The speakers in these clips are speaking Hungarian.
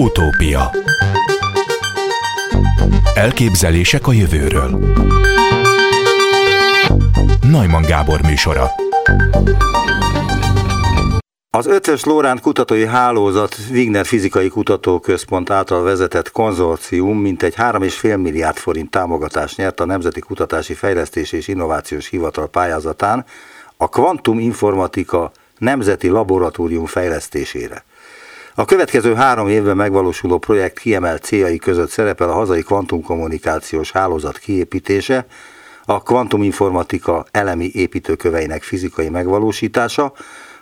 Utópia. Elképzelések a jövőről. Najman Gábor műsora. Az Ötvös Lóránt Kutatói Hálózat Wigner Fizikai Kutatóközpont által vezetett konzorcium mintegy 3,5 milliárd forint támogatást nyert a Nemzeti Kutatási Fejlesztés és Innovációs Hivatal pályázatán a kvantum informatika Nemzeti Laboratórium fejlesztésére. A következő három évben megvalósuló projekt kiemelt céljai között szerepel a hazai kvantumkommunikációs hálózat kiépítése, a kvantuminformatika elemi építőköveinek fizikai megvalósítása,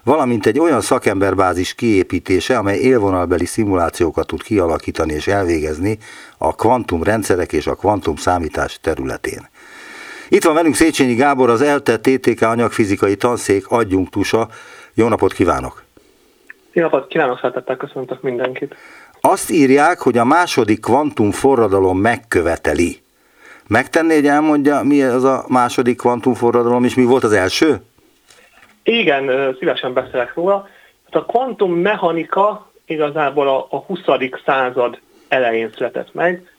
valamint egy olyan szakemberbázis kiépítése, amely élvonalbeli szimulációkat tud kialakítani és elvégezni a kvantumrendszerek és a kvantum számítás területén. Itt van velünk Széchenyi Gábor, az ELTE TTK anyagfizikai tanszék adjunktusa. Jó napot kívánok! Jó napot kívánok, szeretettel köszöntök mindenkit! Azt írják, hogy a második kvantum forradalom megköveteli. Megtenné, hogy elmondja, mi az a második kvantum forradalom, és mi volt az első? Igen, szívesen beszélek róla. Hát a kvantum mechanika igazából a, a 20. század elején született meg.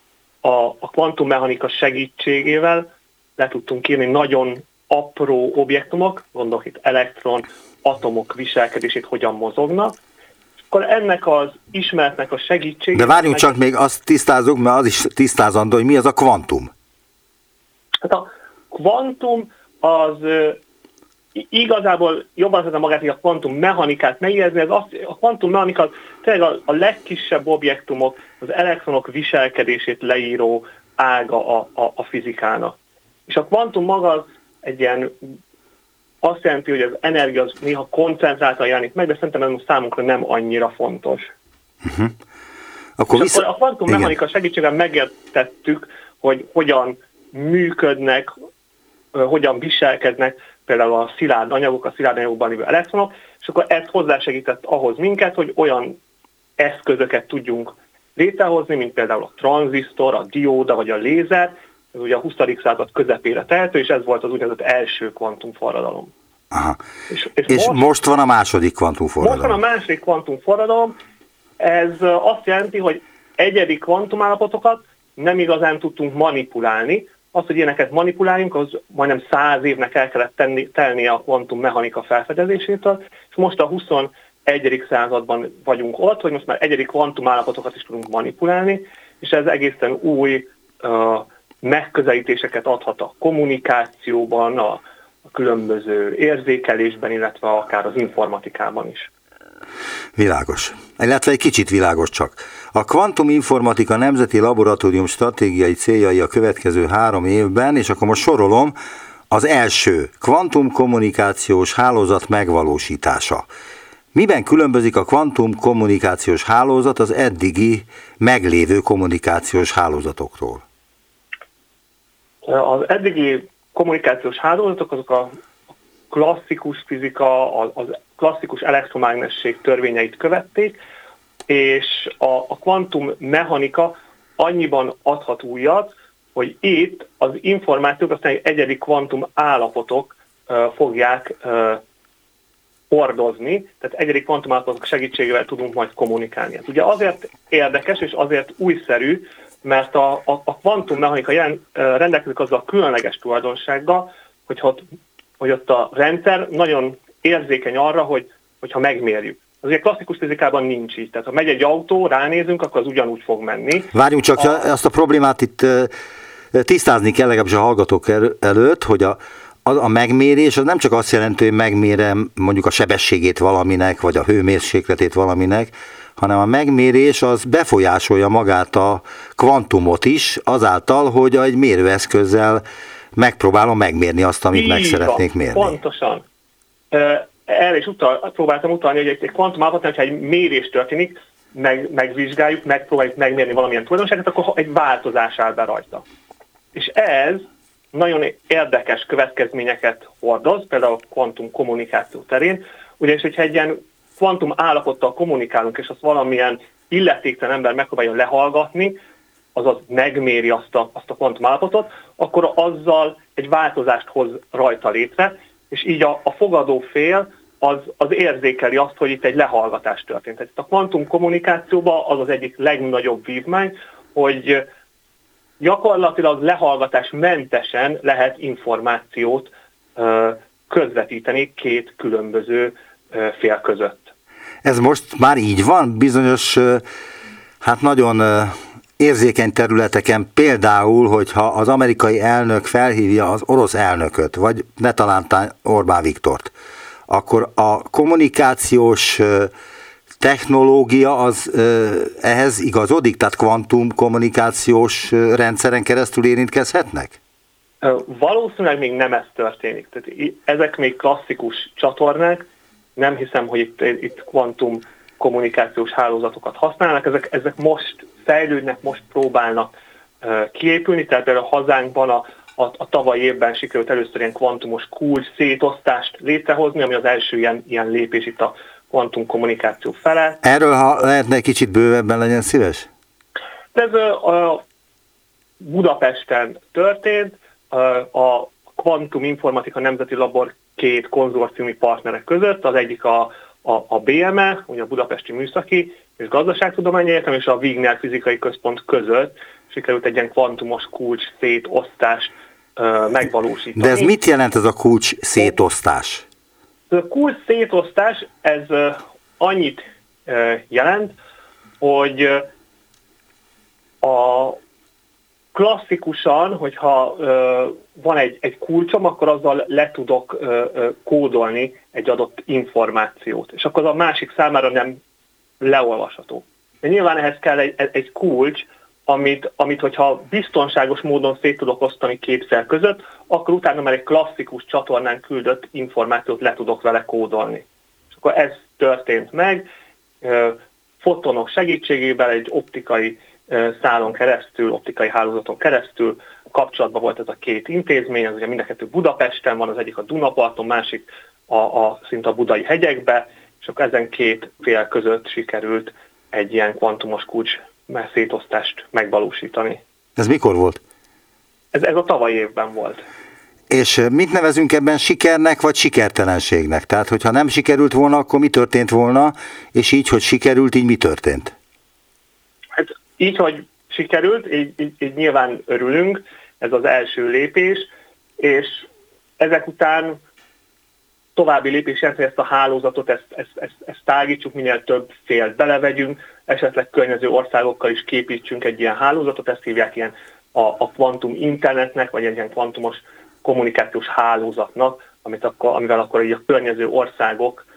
A, a kvantummechanika segítségével le tudtunk írni nagyon apró objektumok, gondolok itt elektron, atomok viselkedését hogyan mozognak, akkor ennek az ismeretnek a segítségével... De várjunk csak, még azt tisztázunk, mert az is tisztázandó, hogy mi az a kvantum. Hát a kvantum az igazából jobban szeretem magát, hogy a kvantum mechanikát megérzni, ez azt, a kvantum mechanika tényleg a, a legkisebb objektumok, az elektronok viselkedését leíró ága a, a, a fizikának. És a kvantum maga az egy ilyen azt jelenti, hogy az energia az néha koncentráltan jelenik meg, de szerintem ez számunkra nem annyira fontos. Uh-huh. Akkor, vissza... akkor a kvantummechanika segítségével megértettük, hogy hogyan működnek, hogyan viselkednek például a szilárd anyagok, a szilárd anyagokban lévő elektronok, és akkor ez hozzásegített ahhoz minket, hogy olyan eszközöket tudjunk létrehozni, mint például a tranzisztor, a dióda vagy a lézer, ez ugye a 20. század közepére tehető, és ez volt az úgynevezett első kvantumforradalom. Aha. És, és, és most, most van a második kvantumforradalom. Most van a második kvantumforradalom, ez azt jelenti, hogy egyedi kvantumállapotokat nem igazán tudtunk manipulálni, az, hogy ilyeneket manipuláljunk, az majdnem száz évnek el kellett tenni, telni a kvantum mechanika felfedezésétől, és most a 21. században vagyunk ott, hogy most már egyedi kvantum állapotokat is tudunk manipulálni, és ez egészen új uh, megközelítéseket adhat a kommunikációban, a, a különböző érzékelésben, illetve akár az informatikában is. Világos. Illetve egy kicsit világos csak. A kvantuminformatika Nemzeti Laboratórium stratégiai céljai a következő három évben, és akkor most sorolom, az első, kvantumkommunikációs hálózat megvalósítása. Miben különbözik a kvantumkommunikációs hálózat az eddigi meglévő kommunikációs hálózatoktól? Az eddigi kommunikációs hálózatok azok a klasszikus fizika, az klasszikus elektromágnesség törvényeit követték, és a, a kvantum mechanika annyiban adhat újat, hogy itt az információk aztán egyedi kvantum állapotok uh, fogják uh, hordozni, tehát egyedi kvantum állapotok segítségével tudunk majd kommunikálni. Ez ugye azért érdekes és azért újszerű, mert a, a, a kvantummechanika jelen, rendelkezik azzal a különleges tulajdonsággal, hogy ott, hogy ott a rendszer nagyon érzékeny arra, hogy, hogyha megmérjük. Az ugye klasszikus fizikában nincs így. Tehát ha megy egy autó, ránézünk, akkor az ugyanúgy fog menni. Várjunk csak, a... azt a problémát itt tisztázni kell legalábbis a hallgatók előtt, hogy a, a, a megmérés az nem csak azt jelenti, hogy megmérem mondjuk a sebességét valaminek, vagy a hőmérsékletét valaminek, hanem a megmérés az befolyásolja magát a kvantumot is, azáltal, hogy egy mérőeszközzel megpróbálom megmérni azt, amit Így meg szeretnék mérni. Pontosan erre is utal, próbáltam utalni, hogy egy, egy kvantumállapotnál, hogyha egy mérés történik, meg, megvizsgáljuk, megpróbáljuk megmérni valamilyen tulajdonságot, akkor egy változás áll be rajta. És ez nagyon érdekes következményeket hordoz, például a kvantum kommunikáció terén, ugyanis, hogyha egy ilyen kvantum állapottal kommunikálunk, és azt valamilyen illetéktelen ember megpróbálja lehallgatni, azaz megméri azt a, azt a kvantum állapotot, akkor azzal egy változást hoz rajta létre, és így a, a fogadó fél az, az érzékeli azt, hogy itt egy lehallgatás történt. Tehát a kvantum kommunikációban az az egyik legnagyobb vívmány, hogy gyakorlatilag lehallgatás mentesen lehet információt közvetíteni két különböző fél között. Ez most már így van? Bizonyos, hát nagyon érzékeny területeken, például, hogyha az amerikai elnök felhívja az orosz elnököt, vagy ne talán Orbán Viktort, akkor a kommunikációs technológia az ehhez igazodik, tehát kvantum kommunikációs rendszeren keresztül érintkezhetnek? Valószínűleg még nem ez történik. Tehát ezek még klasszikus csatornák, nem hiszem, hogy itt, itt kvantum kommunikációs hálózatokat használnak, ezek, ezek most fejlődnek, most próbálnak uh, kiépülni, tehát például a hazánkban a, a, a tavaly évben sikerült először ilyen kvantumos kulcs szétosztást létrehozni, ami az első ilyen, ilyen lépés itt a kvantum kommunikáció fele. Erről, ha lehetne egy kicsit bővebben legyen szíves? Ez a Budapesten történt, a Kvantum Informatika Nemzeti Labor két konzorciumi partnerek között, az egyik a, a, a BME, ugye a Budapesti Műszaki és Gazdaságtudományi Egyetem és a Wigner Fizikai Központ között sikerült egy ilyen kvantumos kulcs szétosztást megvalósítani. De ez mit jelent ez a kulcs szétosztás? A kulcs szétosztás, ez annyit jelent, hogy a klasszikusan, hogyha van egy, egy kulcsom, akkor azzal le tudok kódolni egy adott információt, és akkor az a másik számára nem leolvasható. De nyilván ehhez kell egy, egy kulcs, amit, amit hogyha biztonságos módon szét tudok osztani fel között, akkor utána már egy klasszikus csatornán küldött információt le tudok vele kódolni. És akkor ez történt meg, fotonok segítségével egy optikai szálon keresztül, optikai hálózaton keresztül kapcsolatban volt ez a két intézmény, az ugye mind a kettő Budapesten van, az egyik a Dunaparton, másik a, a szinte a budai hegyekbe, és akkor ezen két fél között sikerült egy ilyen kvantumos kulcs szétosztást megvalósítani. Ez mikor volt? Ez, ez a tavaly évben volt. És mit nevezünk ebben sikernek, vagy sikertelenségnek? Tehát, hogyha nem sikerült volna, akkor mi történt volna, és így, hogy sikerült, így mi történt? Így, hogy sikerült, így, így, így nyilván örülünk, ez az első lépés, és ezek után további lépés jelent, hogy ezt a hálózatot, ezt, ezt, ezt, ezt tágítsuk, minél több félt belevegyünk, esetleg környező országokkal is képítsünk egy ilyen hálózatot, ezt hívják ilyen a, a kvantum internetnek, vagy egy ilyen kvantumos kommunikációs hálózatnak, amit akkor, amivel akkor így a környező országokat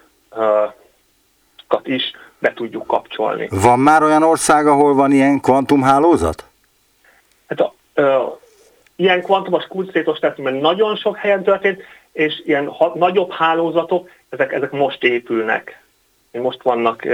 is be tudjuk kapcsolni. Van már olyan ország, ahol van ilyen kvantumhálózat? Hát a, ö, ilyen kvantumos kulcsszétosztás, mert nagyon sok helyen történt, és ilyen ha, nagyobb hálózatok, ezek, ezek most épülnek. Most vannak,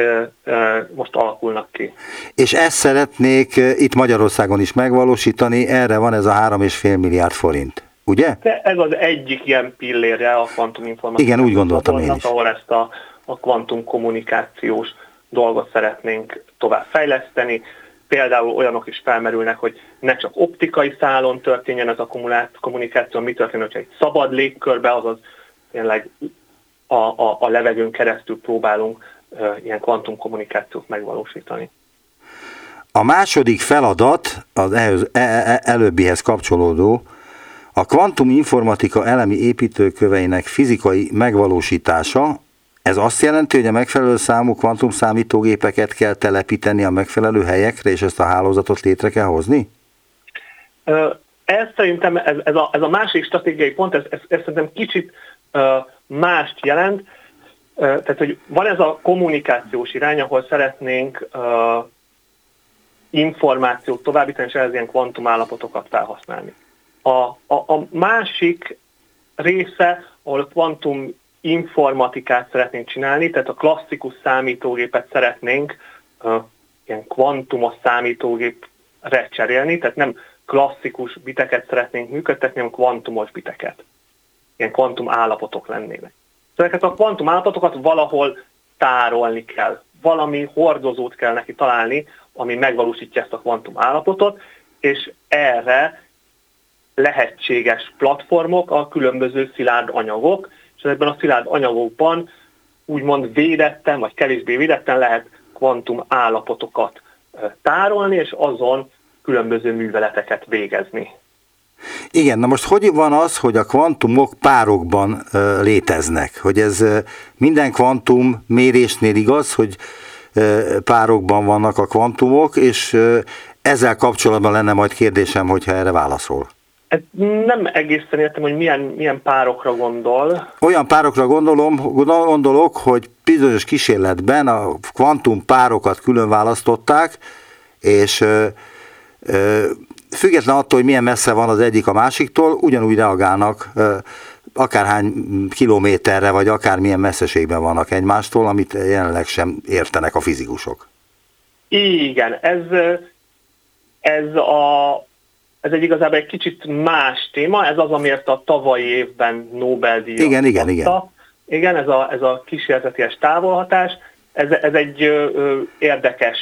most alakulnak ki. És ezt szeretnék itt Magyarországon is megvalósítani, erre van ez a 3,5 milliárd forint, ugye? De ez az egyik ilyen pillére a kvantuminformáció. Igen, úgy gondoltam én is. Ahol ezt a, a kvantum kommunikációs dolgot szeretnénk tovább fejleszteni. Például olyanok is felmerülnek, hogy ne csak optikai szálon történjen ez a kommunikáció, mi történik, hogyha egy szabad légkörbe, azaz tényleg a, a, a levegőn keresztül próbálunk e, ilyen kvantumkommunikációt megvalósítani. A második feladat, az ehhez, e, e, előbbihez kapcsolódó, a kvantum informatika elemi építőköveinek fizikai megvalósítása, ez azt jelenti, hogy a megfelelő számú kvantum számítógépeket kell telepíteni a megfelelő helyekre, és ezt a hálózatot létre kell hozni? Ez szerintem, ez, ez, a, ez a másik stratégiai pont, ez, ez, ez szerintem kicsit mást jelent. Tehát, hogy van ez a kommunikációs irány, ahol szeretnénk információt továbbítani, és ez ilyen kvantum állapotokat felhasználni. A, a, a másik része, ahol kvantum informatikát szeretnénk csinálni, tehát a klasszikus számítógépet szeretnénk uh, ilyen kvantumos számítógépre cserélni, tehát nem klasszikus biteket szeretnénk működtetni, hanem kvantumos biteket. Ilyen kvantum állapotok lennének. Ezeket a kvantum állapotokat valahol tárolni kell. Valami hordozót kell neki találni, ami megvalósítja ezt a kvantum állapotot, és erre lehetséges platformok a különböző szilárd anyagok, és ezekben a szilárd anyagokban úgymond védetten, vagy kevésbé védetten lehet kvantum állapotokat tárolni, és azon különböző műveleteket végezni. Igen, na most hogy van az, hogy a kvantumok párokban ö, léteznek? Hogy ez ö, minden kvantum mérésnél igaz, hogy ö, párokban vannak a kvantumok, és ezzel kapcsolatban lenne majd kérdésem, hogyha erre válaszol. Ez nem egészen értem, hogy milyen, milyen párokra gondol. Olyan párokra gondolom, gondolok, hogy bizonyos kísérletben a kvantum párokat külön választották, és ö, ö, független attól, hogy milyen messze van az egyik a másiktól, ugyanúgy reagálnak akárhány kilométerre, vagy akármilyen messzeségben vannak egymástól, amit jelenleg sem értenek a fizikusok. Igen, ez, ez, a, ez egy igazából egy kicsit más téma, ez az, amiért a tavalyi évben Nobel-díjat Igen, igen, igen. Igen, ez a, ez a kísérleties távolhatás, ez, ez egy ö, érdekes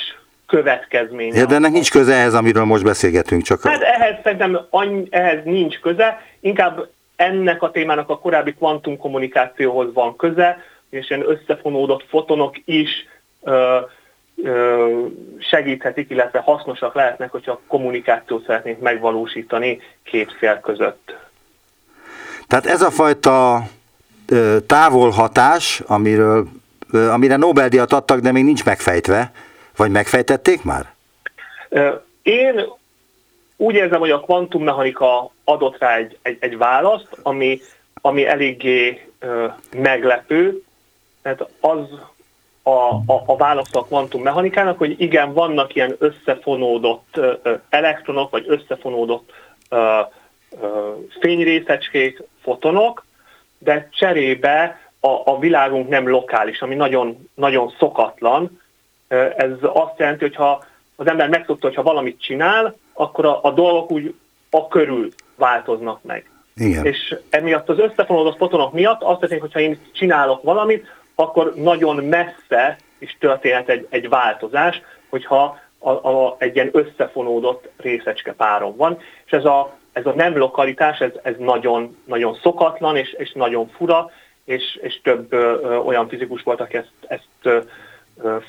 következménye. Ja, de ennek nincs köze ehhez, amiről most beszélgetünk. Csak hát ehhez szerintem annyi, ehhez nincs köze, inkább ennek a témának a korábbi kvantum kommunikációhoz van köze, és ilyen összefonódott fotonok is ö, ö, segíthetik, illetve hasznosak lehetnek, hogyha kommunikációt szeretnénk megvalósítani két fél között. Tehát ez a fajta távolhatás, amiről, amire Nobel-díjat adtak, de még nincs megfejtve, vagy megfejtették már? Én úgy érzem, hogy a kvantummechanika adott rá egy, egy, egy választ, ami, ami eléggé meglepő. Tehát az a, a, a válasz a kvantummechanikának, hogy igen, vannak ilyen összefonódott elektronok, vagy összefonódott ö, ö, fényrészecskék, fotonok, de cserébe a, a világunk nem lokális, ami nagyon, nagyon szokatlan, ez azt jelenti, hogy ha az ember megszokta, hogy ha valamit csinál, akkor a, a dolgok úgy a körül változnak meg. Igen. És emiatt az összefonódott fotonok miatt azt jelenti, hogy ha én csinálok valamit, akkor nagyon messze is történhet egy, egy változás, hogyha a, a, egy ilyen összefonódott részecske páron van. És ez a, ez a nem lokalitás, ez, ez nagyon, nagyon szokatlan és, és nagyon fura, és, és több ö, olyan fizikus volt, aki ezt, ezt ö,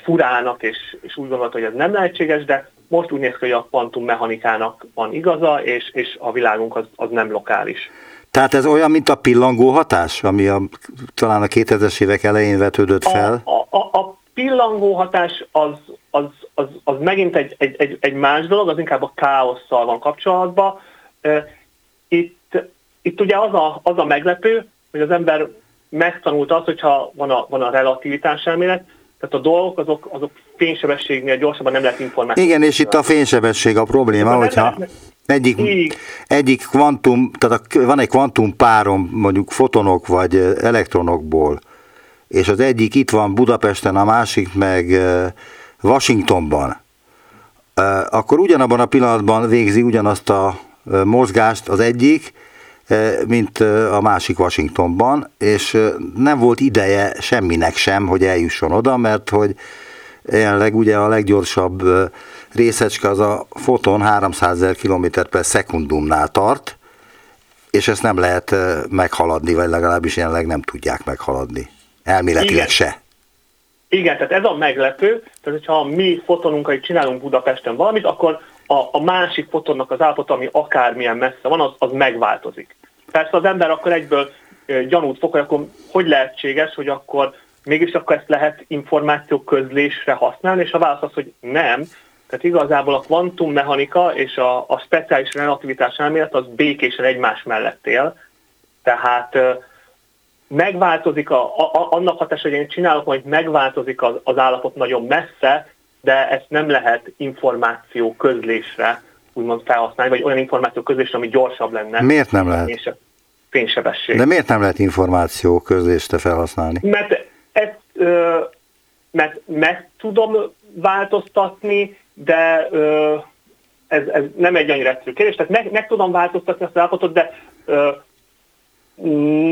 furának, és, és úgy gondolta, hogy ez nem lehetséges, de most úgy néz ki, hogy a kvantummechanikának van igaza, és, és a világunk az, az nem lokális. Tehát ez olyan, mint a pillangó hatás, ami a, talán a 2000-es évek elején vetődött fel? A, a, a pillangó hatás az, az, az, az megint egy, egy, egy, egy más dolog, az inkább a káosszal van kapcsolatban. Itt, itt ugye az a, az a meglepő, hogy az ember megtanult azt, hogyha van a, van a relativitás elmélet, tehát a dolgok azok, azok fénysebességnél gyorsabban nem lehet információ. Igen, és itt a fénysebesség a probléma, hogyha egyik, egyik kvantum, tehát a, van egy kvantum párom mondjuk fotonok vagy elektronokból, és az egyik itt van Budapesten, a másik meg Washingtonban, akkor ugyanabban a pillanatban végzi ugyanazt a mozgást az egyik, mint a másik Washingtonban, és nem volt ideje semminek sem, hogy eljusson oda, mert hogy jelenleg ugye a leggyorsabb részecske az a foton 300 ezer km per szekundumnál tart, és ezt nem lehet meghaladni, vagy legalábbis jelenleg nem tudják meghaladni. Elméletileg Igen. se. Igen, tehát ez a meglepő, tehát hogyha mi fotonunkai csinálunk Budapesten valamit, akkor a, a másik fotonnak az állapota, ami akármilyen messze van, az, az megváltozik. Persze az ember akkor egyből gyanút fog, hogy akkor hogy lehetséges, hogy akkor mégis akkor ezt lehet információ közlésre használni, és a válasz az, hogy nem. Tehát igazából a kvantummechanika és a, a speciális relativitás elmélet az békésen egymás mellett él. Tehát megváltozik a, a, annak hatása, hogy én csinálok, hogy megváltozik az, az állapot nagyon messze, de ezt nem lehet információ közlésre úgymond felhasználni, vagy olyan információ közlésre, ami gyorsabb lenne. Miért nem lehet? Fénysebesség. De miért nem lehet információ közlésre felhasználni? Mert ezt, ö, mert meg tudom változtatni, de ö, ez, ez nem egy annyira egyszerű kérdés, tehát meg, meg tudom változtatni azt az állapotot, de ö,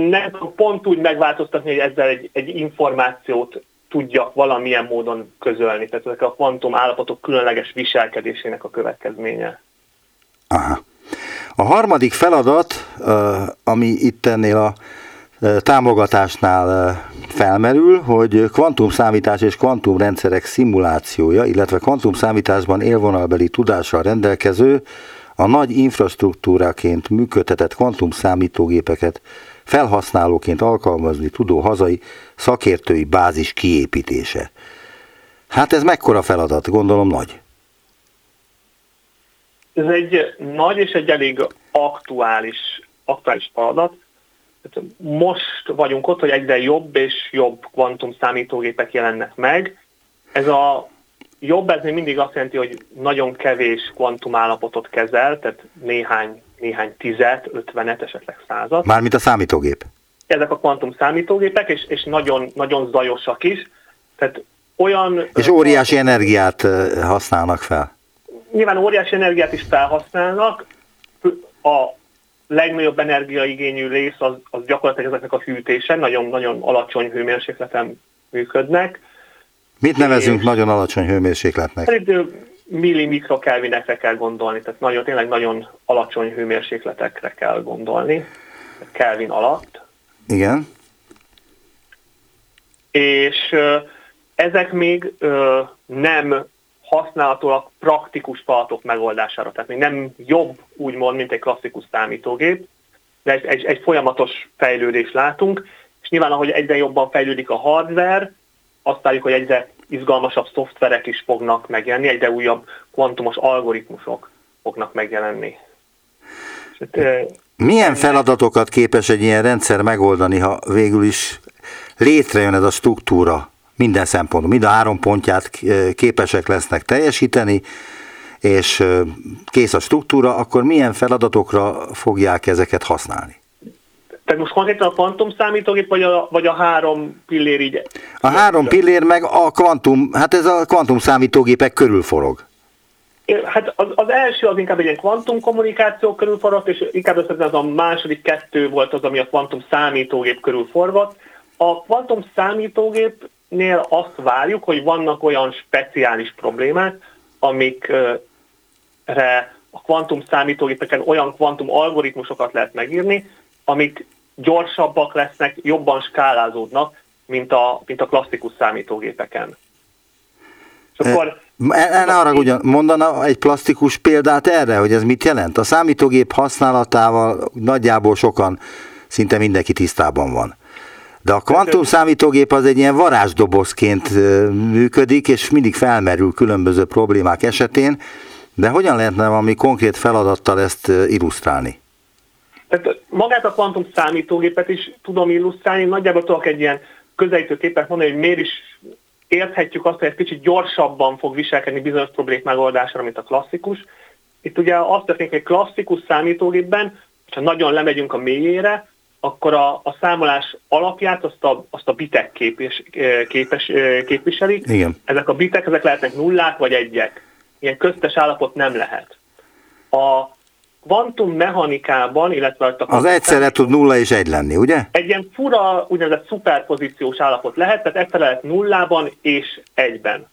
nem tudom pont úgy megváltoztatni, hogy ezzel egy, egy információt tudjak valamilyen módon közölni. Tehát ezek a kvantum állapotok különleges viselkedésének a következménye. Aha. A harmadik feladat, ami itt ennél a támogatásnál felmerül, hogy kvantumszámítás és kvantumrendszerek szimulációja, illetve kvantumszámításban élvonalbeli tudással rendelkező, a nagy infrastruktúráként működtetett kvantumszámítógépeket felhasználóként alkalmazni tudó hazai szakértői bázis kiépítése. Hát ez mekkora feladat, gondolom nagy. Ez egy nagy és egy elég aktuális, aktuális feladat. Most vagyunk ott, hogy egyre jobb és jobb kvantum számítógépek jelennek meg. Ez a jobb, ez még mindig azt jelenti, hogy nagyon kevés kvantum állapotot kezel, tehát néhány, néhány tizet, ötvenet, esetleg százat. Mármint a számítógép. Ezek a kvantum számítógépek, és, és nagyon, nagyon zajosak is. Tehát olyan... És óriási energiát használnak fel. Nyilván óriási energiát is felhasználnak. A legnagyobb energiaigényű rész az, az gyakorlatilag ezeknek a hűtése, nagyon-nagyon alacsony hőmérsékleten működnek. Mit nevezünk és nagyon alacsony hőmérsékletnek? Szerintő millimikrokelvinekre kell gondolni, tehát nagyon, tényleg nagyon alacsony hőmérsékletekre kell gondolni, Kelvin alatt. Igen. És ezek még nem használhatóak praktikus feladatok megoldására. Tehát még nem jobb, úgymond, mint egy klasszikus számítógép, de egy, egy, egy folyamatos fejlődést látunk, és nyilván ahogy egyre jobban fejlődik a hardware, azt várjuk, hogy egyre izgalmasabb szoftverek is fognak megjelenni, egyre újabb kvantumos algoritmusok fognak megjelenni. Milyen feladatokat képes egy ilyen rendszer megoldani, ha végül is létrejön ez a struktúra minden szempontból, mind a három pontját képesek lesznek teljesíteni, és kész a struktúra, akkor milyen feladatokra fogják ezeket használni? Tehát most konkrétan a kvantum számítógép, vagy a, vagy a három pillér így? A három pillér meg a kvantum, hát ez a kvantum számítógépek körül forog. Hát az, az első az inkább egy ilyen kvantum kommunikáció körül forgott, és inkább az a második kettő volt az, ami a kvantum számítógép körül forgott. A kvantum számítógépnél azt várjuk, hogy vannak olyan speciális problémák, amikre a kvantum számítógépeken olyan kvantum algoritmusokat lehet megírni, amik gyorsabbak lesznek, jobban skálázódnak, mint a, mint a klasszikus számítógépeken. És akkor, e, e, arra ugyan mondana egy plastikus példát erre, hogy ez mit jelent? A számítógép használatával nagyjából sokan, szinte mindenki tisztában van. De a kvantum számítógép az egy ilyen varázsdobozként működik, és mindig felmerül különböző problémák esetén, de hogyan lehetne valami konkrét feladattal ezt illusztrálni? Tehát magát a kvantum számítógépet is tudom illusztrálni, nagyjából tudok egy ilyen közelítő képet mondani, hogy miért is érthetjük azt, hogy egy kicsit gyorsabban fog viselkedni bizonyos problémák megoldására, mint a klasszikus. Itt ugye azt történik, hogy klasszikus számítógépben, ha nagyon lemegyünk a mélyére, akkor a, a számolás alapját azt a, azt a bitek képes, képes, képviselik. Igen. Ezek a bitek, ezek lehetnek nullák vagy egyek. Ilyen köztes állapot nem lehet. A kvantum mechanikában, illetve a az egyszerre tud nulla és egy lenni, ugye? Egy ilyen fura, úgynevezett szuperpozíciós állapot lehet, tehát egyszerre lehet nullában és egyben.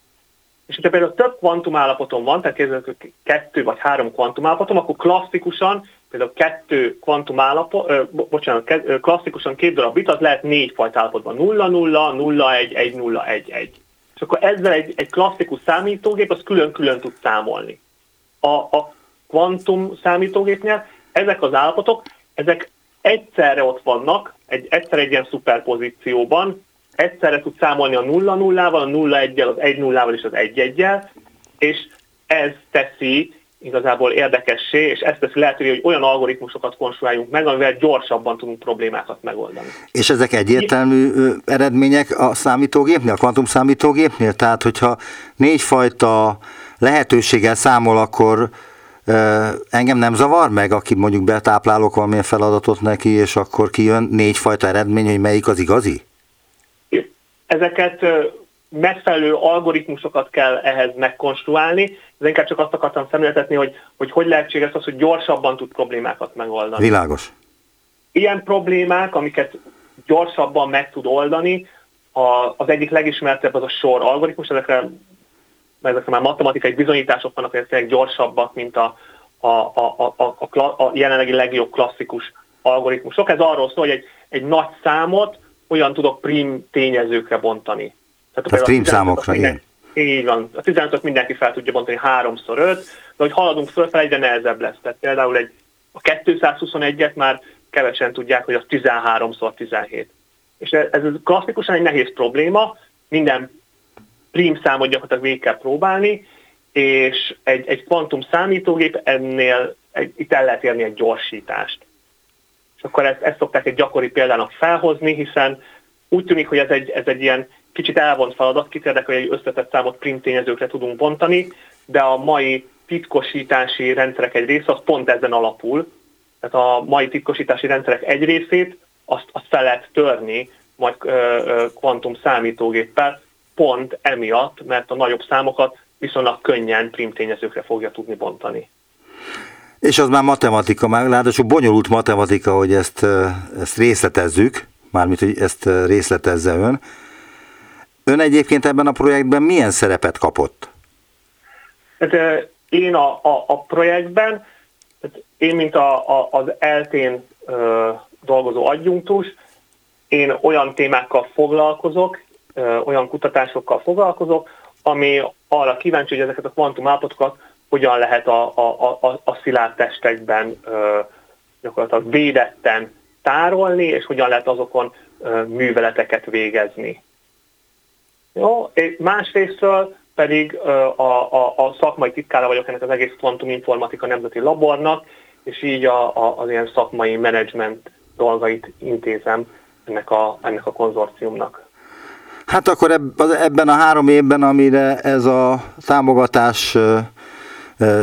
És hogyha például több kvantumállapotom van, tehát képzeljük kettő vagy három kvantumállapotom, akkor klasszikusan, például kettő kvantumállapot, ö, bocsánat, ke, klasszikusan két darab bit, az lehet négy fajta állapotban. 0, 0, 0, 1, 1, 0, 1, 1. És akkor ezzel egy, egy klasszikus számítógép az külön-külön tud számolni. A, a kvantum számítógépnél ezek az állapotok, ezek egyszerre ott vannak, egy, egyszer egy ilyen szuperpozícióban, egyszerre tud számolni a 0 0 a 0 1 az 1 0 és az 1 1 és ez teszi igazából érdekessé, és ezt teszi lehetővé, hogy olyan algoritmusokat konstruáljunk meg, amivel gyorsabban tudunk problémákat megoldani. És ezek egyértelmű eredmények a számítógépnél, a kvantum számítógépnél? Tehát, hogyha négyfajta lehetőséggel számol, akkor Engem nem zavar meg, aki mondjuk betáplálok valamilyen feladatot neki, és akkor kijön négyfajta eredmény, hogy melyik az igazi? Ezeket megfelelő algoritmusokat kell ehhez megkonstruálni. Ez inkább csak azt akartam szemléltetni, hogy, hogy hogy lehetséges az, hogy gyorsabban tud problémákat megoldani. Világos. Ilyen problémák, amiket gyorsabban meg tud oldani, a, az egyik legismertebb az a sor algoritmus, ezekre ezekre már matematikai bizonyítások vannak, hogy ezek gyorsabbak, mint a, a, a, a, a, a jelenlegi legjobb klasszikus algoritmusok. Ez arról szól, hogy egy, egy nagy számot hogyan tudok prim tényezőkre bontani. Tehát, Tehát prim számokra, igen. Így van. A 15-öt mindenki fel tudja bontani 3-szor 5, de hogy haladunk fölfel, egyre nehezebb lesz. Tehát például egy, a 221-et már kevesen tudják, hogy az 13-szor 17. És ez klasszikusan egy nehéz probléma, minden prim számot gyakorlatilag végig kell próbálni, és egy, egy kvantum számítógép ennél egy, itt el lehet érni egy gyorsítást. És akkor ezt, ezt szokták egy gyakori példának felhozni, hiszen úgy tűnik, hogy ez egy, ez egy ilyen kicsit elvont feladat, kit érdekel, hogy egy összetett számot print tényezőkre tudunk bontani, de a mai titkosítási rendszerek egy része az pont ezen alapul. Tehát a mai titkosítási rendszerek egy részét azt, azt fel lehet törni majd kvantum számítógéppel, pont emiatt, mert a nagyobb számokat viszonylag könnyen primtényezőkre fogja tudni bontani. És az már matematika, már ráadásul bonyolult matematika, hogy ezt, ezt részletezzük, mármint, hogy ezt részletezze ön. Ön egyébként ebben a projektben milyen szerepet kapott? Hát, én a, a, a projektben, hát én mint a, a, az eltén ö, dolgozó adjunktus, én olyan témákkal foglalkozok, olyan kutatásokkal foglalkozok, ami arra kíváncsi, hogy ezeket a kvantum állapotokat hogyan lehet a, a, a, a szilárd testekben ö, gyakorlatilag védetten tárolni, és hogyan lehet azokon ö, műveleteket végezni. Jó, és másrésztről pedig ö, a, a, a szakmai titkára vagyok ennek az egész kvantum informatika nemzeti labornak, és így a, a, az ilyen szakmai menedzsment dolgait intézem ennek a, ennek a konzorciumnak. Hát akkor ebben a három évben, amire ez a támogatás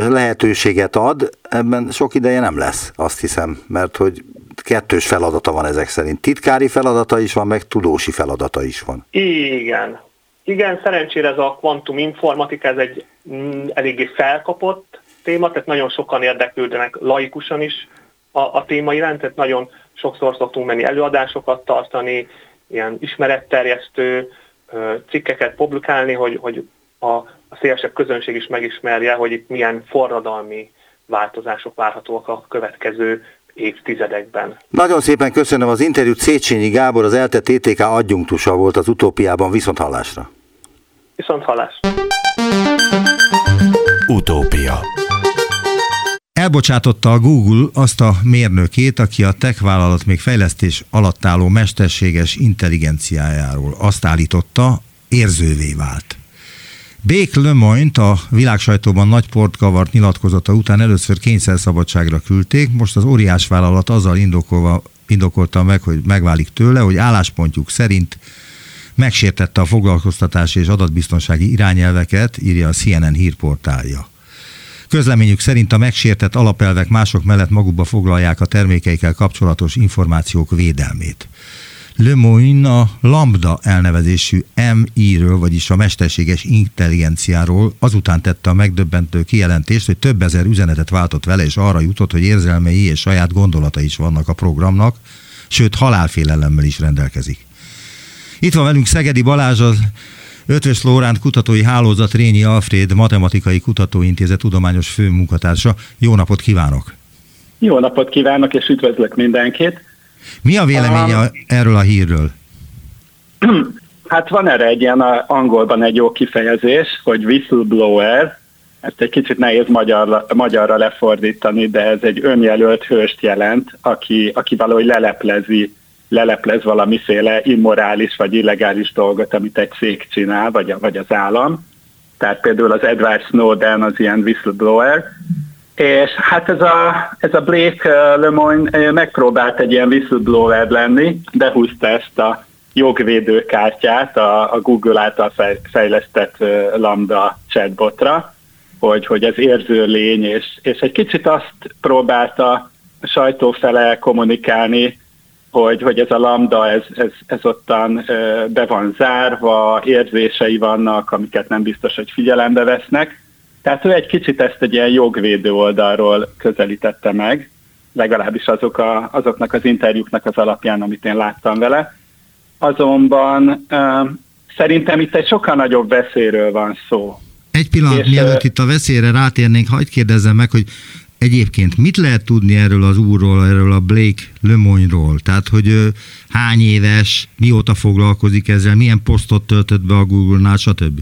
lehetőséget ad, ebben sok ideje nem lesz, azt hiszem, mert hogy kettős feladata van ezek szerint. Titkári feladata is van, meg tudósi feladata is van. Igen. Igen, szerencsére ez a kvantum informatika, ez egy mm, eléggé felkapott téma, tehát nagyon sokan érdeklődnek laikusan is a, a téma iránt, tehát nagyon sokszor szoktunk menni előadásokat tartani, ilyen ismeretterjesztő cikkeket publikálni, hogy, hogy a, a szélesebb közönség is megismerje, hogy itt milyen forradalmi változások várhatóak a következő évtizedekben. Nagyon szépen köszönöm az interjút. Széchenyi Gábor, az ELTE TTK adjunktusa volt az utópiában. Viszont hallásra. Viszont hallás. Utópia. Elbocsátotta a Google azt a mérnökét, aki a tech vállalat még fejlesztés alatt álló mesterséges intelligenciájáról azt állította, érzővé vált. Bék Lemoynt a világsajtóban nagy port kavart nyilatkozata után először kényszerszabadságra küldték, most az óriás vállalat azzal indokolva, indokolta meg, hogy megválik tőle, hogy álláspontjuk szerint megsértette a foglalkoztatási és adatbiztonsági irányelveket, írja a CNN hírportálja. Közleményük szerint a megsértett alapelvek mások mellett magukba foglalják a termékeikkel kapcsolatos információk védelmét. Le Moyne a Lambda elnevezésű MI-ről, vagyis a mesterséges intelligenciáról azután tette a megdöbbentő kijelentést, hogy több ezer üzenetet váltott vele, és arra jutott, hogy érzelmei és saját gondolatai is vannak a programnak, sőt halálfélelemmel is rendelkezik. Itt van velünk Szegedi Balázs, az Ötvös Lóránt Kutatói Hálózat Rényi Alfred Matematikai Kutatóintézet tudományos főmunkatársa. Jó napot kívánok! Jó napot kívánok, és üdvözlök mindenkit! Mi a véleménye um, erről a hírről? Hát van erre egy ilyen angolban egy jó kifejezés, hogy whistleblower, ezt egy kicsit nehéz magyarra, magyarra lefordítani, de ez egy önjelölt hőst jelent, aki, aki valahogy leleplezi leleplez valamiféle immorális vagy illegális dolgot, amit egy cég csinál, vagy, vagy az állam. Tehát például az Edward Snowden az ilyen whistleblower, és hát ez a, ez a Blake uh, Lemoyne uh, megpróbált egy ilyen whistleblower lenni, de húzta ezt a jogvédőkártyát a, a Google által fejlesztett uh, Lambda chatbotra, hogy, hogy ez érző lény, és, és egy kicsit azt próbálta sajtó fele kommunikálni, hogy, hogy ez a lambda, ez, ez, ez ottan be van zárva, érzései vannak, amiket nem biztos, hogy figyelembe vesznek. Tehát ő egy kicsit ezt egy ilyen jogvédő oldalról közelítette meg, legalábbis azok a, azoknak az interjúknak az alapján, amit én láttam vele. Azonban szerintem itt egy sokkal nagyobb veszélyről van szó. Egy pillanat, És, mielőtt itt a veszélyre rátérnénk, hagyd kérdezzem meg, hogy egyébként mit lehet tudni erről az úrról, erről a Blake Lemoyne-ról? Tehát, hogy ő hány éves, mióta foglalkozik ezzel, milyen posztot töltött be a Google-nál, stb.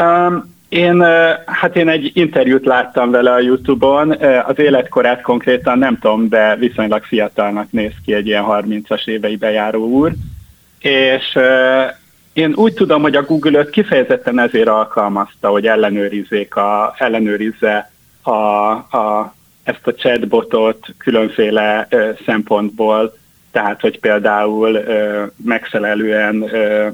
Um, én, hát én egy interjút láttam vele a Youtube-on, az életkorát konkrétan nem tudom, de viszonylag fiatalnak néz ki egy ilyen 30-as évei bejáró úr, és én úgy tudom, hogy a Google öt kifejezetten ezért alkalmazta, hogy ellenőrizzék a, ellenőrizze a, a, ezt a chatbotot különféle ö, szempontból, tehát hogy például ö, megfelelően ö,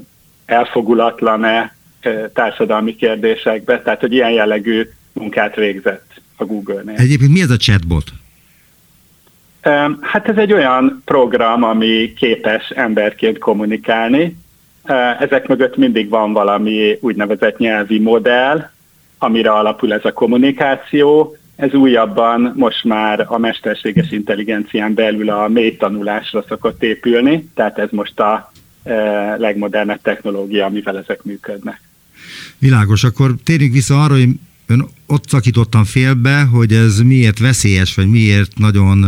elfogulatlan-e ö, társadalmi kérdésekbe, tehát hogy ilyen jellegű munkát végzett a Google-nél. Egyébként mi ez a chatbot? Hát ez egy olyan program, ami képes emberként kommunikálni. Ezek mögött mindig van valami úgynevezett nyelvi modell, amire alapul ez a kommunikáció. Ez újabban most már a mesterséges intelligencián belül a mély tanulásra szokott épülni, tehát ez most a legmodernebb technológia, amivel ezek működnek. Világos, akkor térjünk vissza arra, hogy ön ott szakítottam félbe, hogy ez miért veszélyes, vagy miért nagyon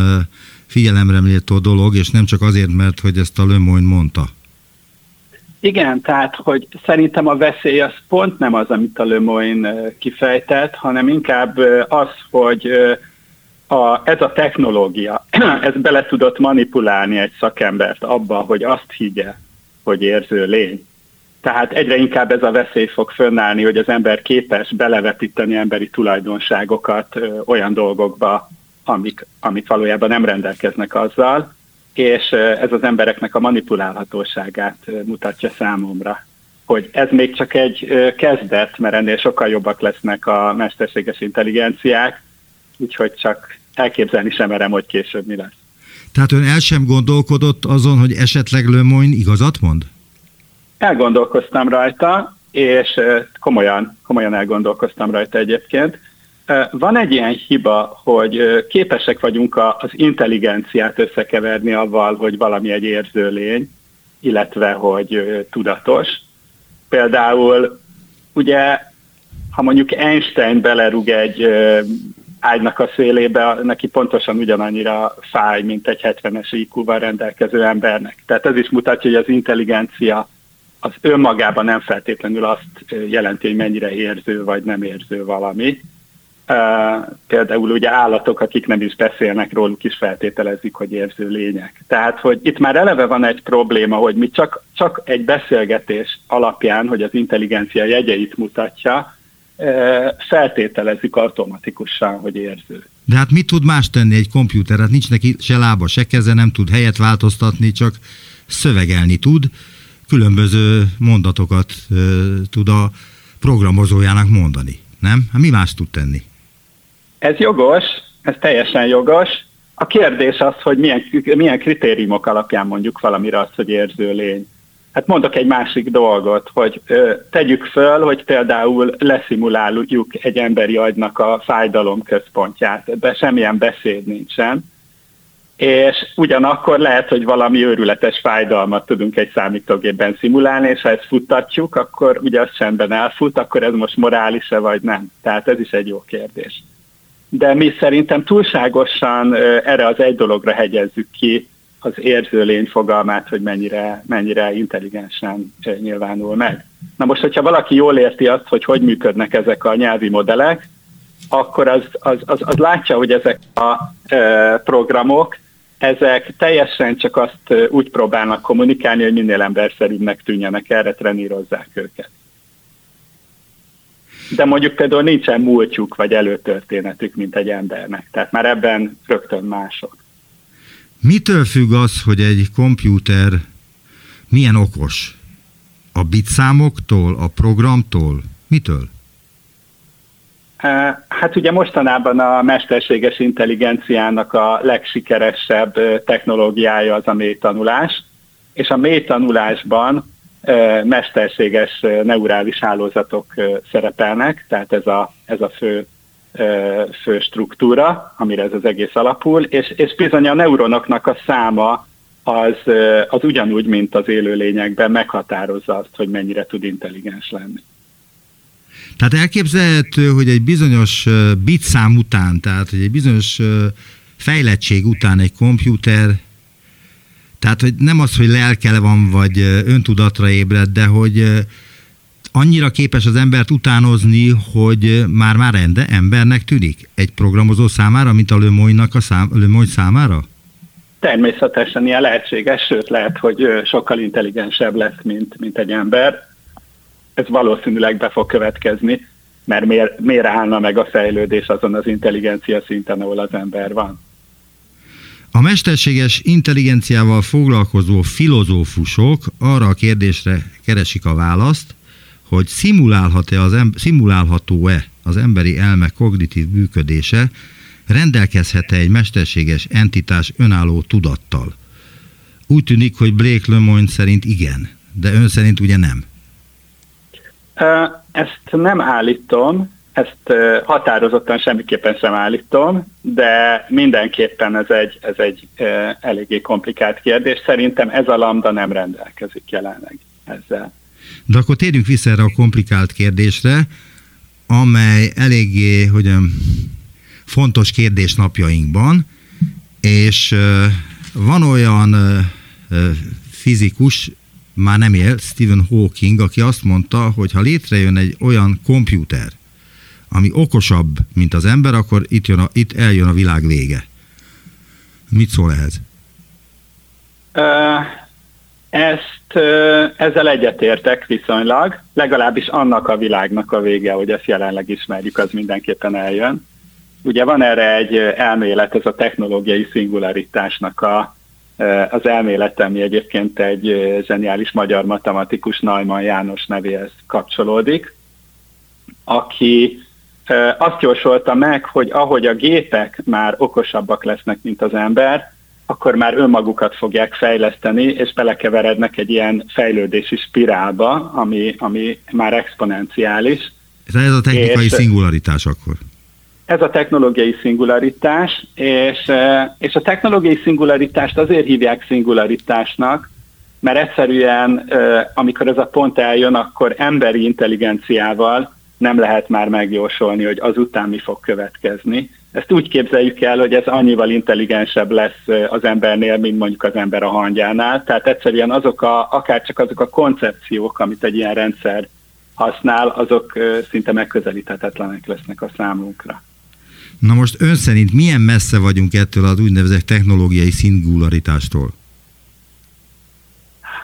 figyelemre méltó dolog, és nem csak azért, mert hogy ezt a Lemoyne mondta. Igen, tehát, hogy szerintem a veszély az pont nem az, amit a Lemoyne kifejtett, hanem inkább az, hogy a, ez a technológia, ez bele tudott manipulálni egy szakembert abba, hogy azt higgye, hogy érző lény. Tehát egyre inkább ez a veszély fog fönnállni, hogy az ember képes belevetíteni emberi tulajdonságokat ö, olyan dolgokba, amik, amik valójában nem rendelkeznek azzal, és ez az embereknek a manipulálhatóságát mutatja számomra. Hogy ez még csak egy kezdet, mert ennél sokkal jobbak lesznek a mesterséges intelligenciák, úgyhogy csak elképzelni sem merem, hogy később mi lesz. Tehát ön el sem gondolkodott azon, hogy esetleg Le Moyne igazat mond? Elgondolkoztam rajta, és komolyan, komolyan elgondolkoztam rajta egyébként. Van egy ilyen hiba, hogy képesek vagyunk az intelligenciát összekeverni avval, hogy valami egy érző lény, illetve hogy tudatos. Például ugye, ha mondjuk Einstein belerúg egy ágynak a szélébe, neki pontosan ugyanannyira fáj, mint egy 70-es IQ-val rendelkező embernek. Tehát ez is mutatja, hogy az intelligencia az önmagában nem feltétlenül azt jelenti, hogy mennyire érző vagy nem érző valami. Például ugye állatok, akik nem is beszélnek róluk is feltételezik, hogy érző lények. Tehát, hogy itt már eleve van egy probléma, hogy mi csak, csak egy beszélgetés alapján, hogy az intelligencia jegyeit mutatja, feltételezik automatikusan, hogy érző. De hát mit tud más tenni egy komputer? Hát nincs neki se lába, se keze, nem tud helyet változtatni, csak szövegelni tud, különböző mondatokat tud a programozójának mondani. Nem? Hát mi más tud tenni? Ez jogos, ez teljesen jogos. A kérdés az, hogy milyen, milyen kritériumok alapján mondjuk valamire azt, hogy érző lény. Hát mondok egy másik dolgot, hogy ö, tegyük föl, hogy például leszimuláljuk egy emberi agynak a fájdalom központját. Ebben semmilyen beszéd nincsen. És ugyanakkor lehet, hogy valami őrületes fájdalmat tudunk egy számítógépben szimulálni, és ha ezt futtatjuk, akkor ugye az csendben elfut, akkor ez most morális-e vagy nem. Tehát ez is egy jó kérdés de mi szerintem túlságosan erre az egy dologra hegyezzük ki az érző lény fogalmát, hogy mennyire, mennyire intelligensen nyilvánul meg. Na most, hogyha valaki jól érti azt, hogy hogy működnek ezek a nyelvi modellek, akkor az, az, az, az látja, hogy ezek a e, programok, ezek teljesen csak azt úgy próbálnak kommunikálni, hogy minél emberszerűbbnek tűnjenek, erre trenírozzák őket de mondjuk például nincsen múltjuk vagy előtörténetük, mint egy embernek. Tehát már ebben rögtön mások. Mitől függ az, hogy egy kompjúter milyen okos? A bitszámoktól, a programtól? Mitől? Hát ugye mostanában a mesterséges intelligenciának a legsikeresebb technológiája az a mélytanulás, és a mélytanulásban mesterséges neurális hálózatok szerepelnek, tehát ez a, ez a fő, fő struktúra, amire ez az egész alapul, és, és bizony a neuronoknak a száma az, az ugyanúgy, mint az élőlényekben meghatározza azt, hogy mennyire tud intelligens lenni. Tehát elképzelhető, hogy egy bizonyos bitszám után, tehát hogy egy bizonyos fejlettség után egy komputer, tehát hogy nem az, hogy lelke van, vagy öntudatra ébred, de hogy annyira képes az embert utánozni, hogy már-már ende embernek tűnik egy programozó számára, mint a Lemoynak a szám, Lemoy számára? Természetesen ilyen lehetséges, sőt lehet, hogy sokkal intelligensebb lesz, mint, mint egy ember. Ez valószínűleg be fog következni, mert miért, miért állna meg a fejlődés azon az intelligencia szinten, ahol az ember van. A mesterséges intelligenciával foglalkozó filozófusok arra a kérdésre keresik a választ, hogy szimulálhat-e az em- szimulálható-e az emberi elme kognitív működése, rendelkezhet-e egy mesterséges entitás önálló tudattal. Úgy tűnik, hogy Blake Lemoyne szerint igen, de ön szerint ugye nem. Ezt nem állítom, ezt határozottan semmiképpen sem állítom, de mindenképpen ez egy, ez egy eléggé komplikált kérdés. Szerintem ez a lambda nem rendelkezik jelenleg ezzel. De akkor térjünk vissza erre a komplikált kérdésre, amely eléggé, hogyan, fontos kérdés napjainkban, és van olyan fizikus, már nem él, Stephen Hawking, aki azt mondta, hogy ha létrejön egy olyan komputer, ami okosabb, mint az ember, akkor itt, jön a, itt eljön a világ vége. Mit szól ehhez? Ezt, ezzel egyetértek viszonylag, legalábbis annak a világnak a vége, hogy ezt jelenleg ismerjük, az mindenképpen eljön. Ugye van erre egy elmélet, ez a technológiai szingularitásnak a, az elmélet, ami egyébként egy zseniális magyar matematikus Neumann János nevéhez kapcsolódik, aki azt jósolta meg, hogy ahogy a gépek már okosabbak lesznek, mint az ember, akkor már önmagukat fogják fejleszteni, és belekeverednek egy ilyen fejlődési spirálba, ami, ami már exponenciális. Ez a technikai és, szingularitás akkor? Ez a technológiai szingularitás, és, és a technológiai szingularitást azért hívják szingularitásnak, mert egyszerűen, amikor ez a pont eljön, akkor emberi intelligenciával nem lehet már megjósolni, hogy azután mi fog következni. Ezt úgy képzeljük el, hogy ez annyival intelligensebb lesz az embernél, mint mondjuk az ember a hangyánál. Tehát egyszerűen azok a, akár csak azok a koncepciók, amit egy ilyen rendszer használ, azok szinte megközelíthetetlenek lesznek a számunkra. Na most ön szerint milyen messze vagyunk ettől az úgynevezett technológiai szingularitástól?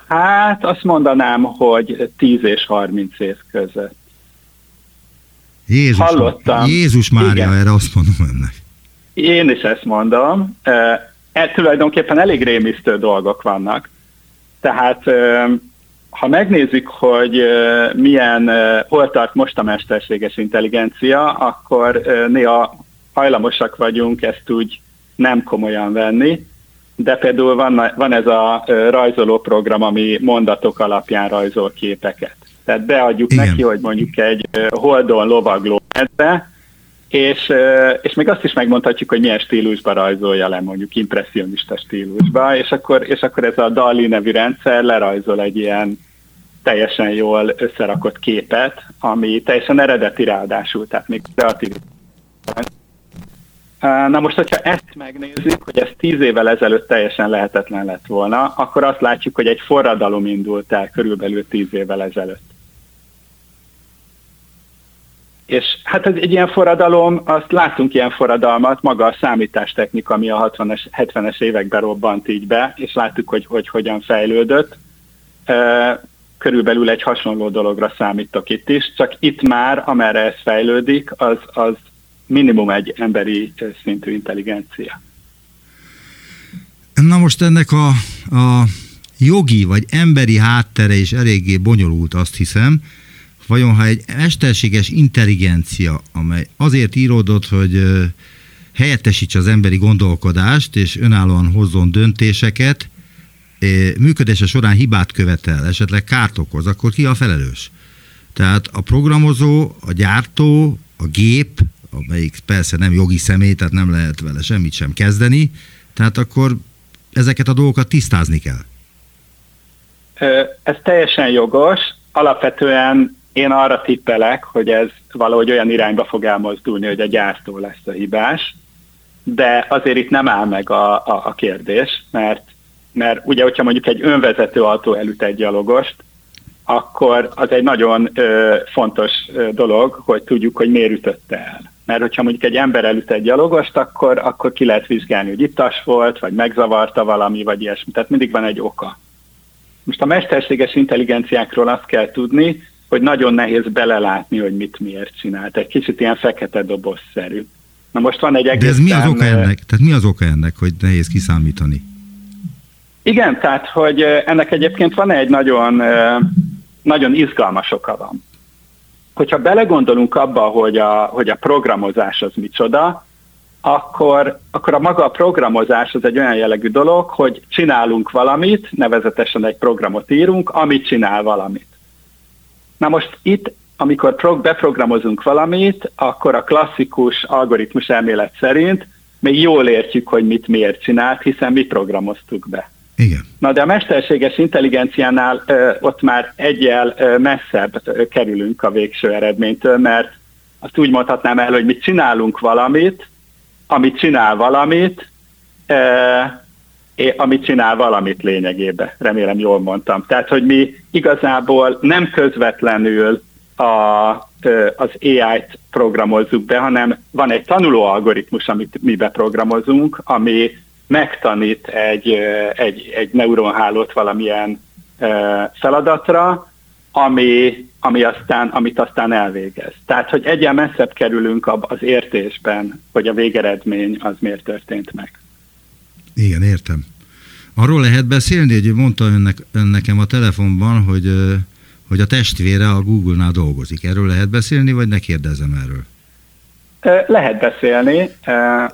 Hát azt mondanám, hogy 10 és 30 év között. Jézus, Hallottam. Jézus Mária, Igen. erre azt mondom önnek. Én is ezt mondom. E, tulajdonképpen elég rémisztő dolgok vannak. Tehát ha megnézzük, hogy milyen, hol tart most a mesterséges intelligencia, akkor néha hajlamosak vagyunk ezt úgy nem komolyan venni, de például van, van ez a rajzoló program, ami mondatok alapján rajzol képeket. Tehát beadjuk Igen. neki, hogy mondjuk egy holdon lovagló medve, és, és még azt is megmondhatjuk, hogy milyen stílusba rajzolja le, mondjuk impressionista stílusba, és akkor, és akkor ez a DALI nevű rendszer lerajzol egy ilyen teljesen jól összerakott képet, ami teljesen eredeti ráadásul, tehát még kreatív. Na most, hogyha ezt megnézzük, hogy ez tíz évvel ezelőtt teljesen lehetetlen lett volna, akkor azt látjuk, hogy egy forradalom indult el körülbelül tíz évvel ezelőtt. És hát ez egy ilyen forradalom, azt látunk ilyen forradalmat, maga a számítástechnika, ami a 60-es, 70-es években robbant így be, és láttuk, hogy, hogy hogyan fejlődött. Körülbelül egy hasonló dologra számítok itt is, csak itt már, amerre ez fejlődik, az, az minimum egy emberi szintű intelligencia. Na most ennek a, a jogi vagy emberi háttere is eléggé bonyolult, azt hiszem, vajon ha egy mesterséges intelligencia, amely azért íródott, hogy helyettesítse az emberi gondolkodást, és önállóan hozzon döntéseket, működése során hibát követel, esetleg kárt okoz, akkor ki a felelős? Tehát a programozó, a gyártó, a gép, amelyik persze nem jogi személy, tehát nem lehet vele semmit sem kezdeni, tehát akkor ezeket a dolgokat tisztázni kell. Ez teljesen jogos. Alapvetően én arra tippelek, hogy ez valahogy olyan irányba fog elmozdulni, hogy a gyártó lesz a hibás, de azért itt nem áll meg a, a, a kérdés, mert, mert ugye, hogyha mondjuk egy önvezető autó elüt egy gyalogost, akkor az egy nagyon ö, fontos ö, dolog, hogy tudjuk, hogy miért ütötte el. Mert hogyha mondjuk egy ember elüt egy gyalogost, akkor, akkor ki lehet vizsgálni, hogy ittas volt, vagy megzavarta valami, vagy ilyesmi. Tehát mindig van egy oka. Most a mesterséges intelligenciákról azt kell tudni, hogy nagyon nehéz belelátni, hogy mit miért csinált. Egy kicsit ilyen fekete dobozszerű. Na most van egy egészen... De ez mi az oka ennek? Tehát mi az oka ennek, hogy nehéz kiszámítani? Igen, tehát, hogy ennek egyébként van egy nagyon, nagyon izgalmas oka van. Hogyha belegondolunk abba, hogy a, hogy a programozás az micsoda, akkor, akkor a maga a programozás az egy olyan jellegű dolog, hogy csinálunk valamit, nevezetesen egy programot írunk, amit csinál valamit. Na most itt, amikor beprogramozunk valamit, akkor a klasszikus algoritmus elmélet szerint még jól értjük, hogy mit miért csinált, hiszen mi programoztuk be. Igen. Na de a mesterséges intelligenciánál ö, ott már egyel ö, messzebb ö, kerülünk a végső eredménytől, mert azt úgy mondhatnám el, hogy mi csinálunk valamit, amit csinál valamit, ö, amit csinál valamit lényegében. Remélem jól mondtam. Tehát, hogy mi igazából nem közvetlenül a, az AI-t programozzuk be, hanem van egy tanuló algoritmus, amit mi beprogramozunk, ami megtanít egy, egy, egy neuronhálót valamilyen feladatra, ami, ami aztán, amit aztán elvégez. Tehát, hogy egyen messzebb kerülünk az értésben, hogy a végeredmény az miért történt meg. Igen, értem. Arról lehet beszélni, hogy mondta önnek, ön nekem a telefonban, hogy, hogy a testvére a Google-nál dolgozik. Erről lehet beszélni, vagy ne kérdezem erről? Lehet beszélni.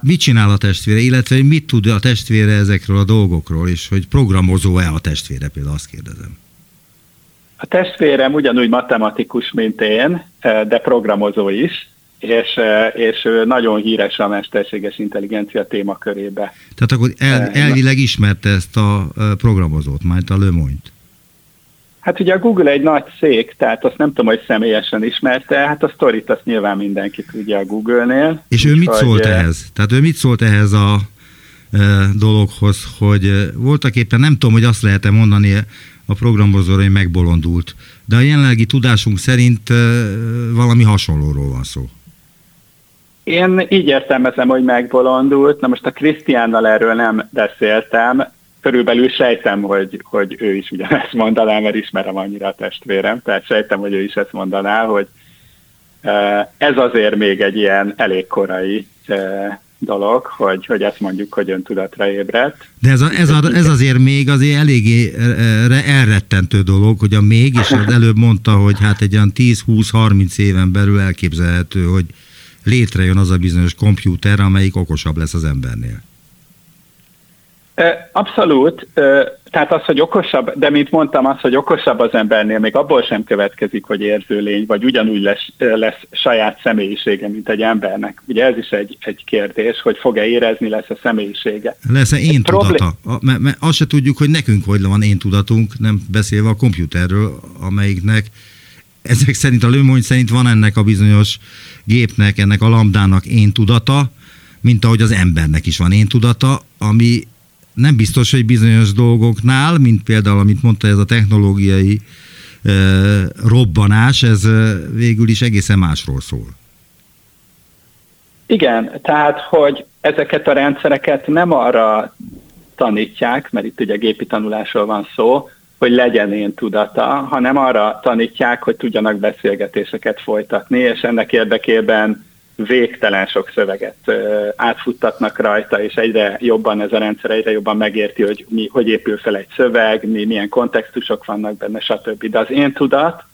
Mit csinál a testvére, illetve mit tud a testvére ezekről a dolgokról, és hogy programozó-e a testvére, például azt kérdezem. A testvérem ugyanúgy matematikus, mint én, de programozó is, és, és nagyon híres a mesterséges intelligencia témakörébe. Tehát akkor el, elvileg ismerte ezt a programozót, majd a Le Monde-t. Hát ugye a Google egy nagy szék, tehát azt nem tudom, hogy személyesen ismerte, hát a sztorit azt nyilván mindenki tudja a Google-nél. És ő mit szólt hogy, ehhez? Tehát ő mit szólt ehhez a e, dologhoz, hogy voltak éppen nem tudom, hogy azt lehet-e mondani a programozóra, hogy megbolondult, de a jelenlegi tudásunk szerint e, valami hasonlóról van szó. Én így értelmezem, hogy megbolondult. Na most a Krisztiánnal erről nem beszéltem, körülbelül sejtem, hogy, hogy ő is ugyanezt mondaná, mert ismerem annyira a testvérem, tehát sejtem, hogy ő is ezt mondaná, hogy ez azért még egy ilyen elég korai dolog, hogy, hogy ezt mondjuk, hogy öntudatra ébredt. De ez, a, ez, a, ez azért még azért eléggé elrettentő dolog, hogy a még, és az előbb mondta, hogy hát egy olyan 10-20-30 éven belül elképzelhető, hogy létrejön az a bizonyos kompjúter, amelyik okosabb lesz az embernél. Abszolút. Tehát az, hogy okosabb, de mint mondtam, az, hogy okosabb az embernél, még abból sem következik, hogy érző lény, vagy ugyanúgy lesz, lesz saját személyisége, mint egy embernek. Ugye ez is egy, egy kérdés, hogy fog-e érezni, lesz a személyisége. Lesz-e én tudata? Problém... Mert, mert azt se tudjuk, hogy nekünk hogy van én tudatunk, nem beszélve a komputerről, amelyiknek ezek szerint, a lőmony szerint van ennek a bizonyos gépnek, ennek a lambdának én tudata, mint ahogy az embernek is van én tudata, ami nem biztos, hogy bizonyos dolgoknál, mint például, amit mondta, ez a technológiai e, robbanás, ez e, végül is egészen másról szól. Igen, tehát, hogy ezeket a rendszereket nem arra tanítják, mert itt ugye gépi tanulásról van szó, hogy legyen én tudata, hanem arra tanítják, hogy tudjanak beszélgetéseket folytatni, és ennek érdekében végtelen sok szöveget átfuttatnak rajta, és egyre jobban ez a rendszer egyre jobban megérti, hogy mi, hogy épül fel egy szöveg, mi, milyen kontextusok vannak benne, stb. De az én tudat,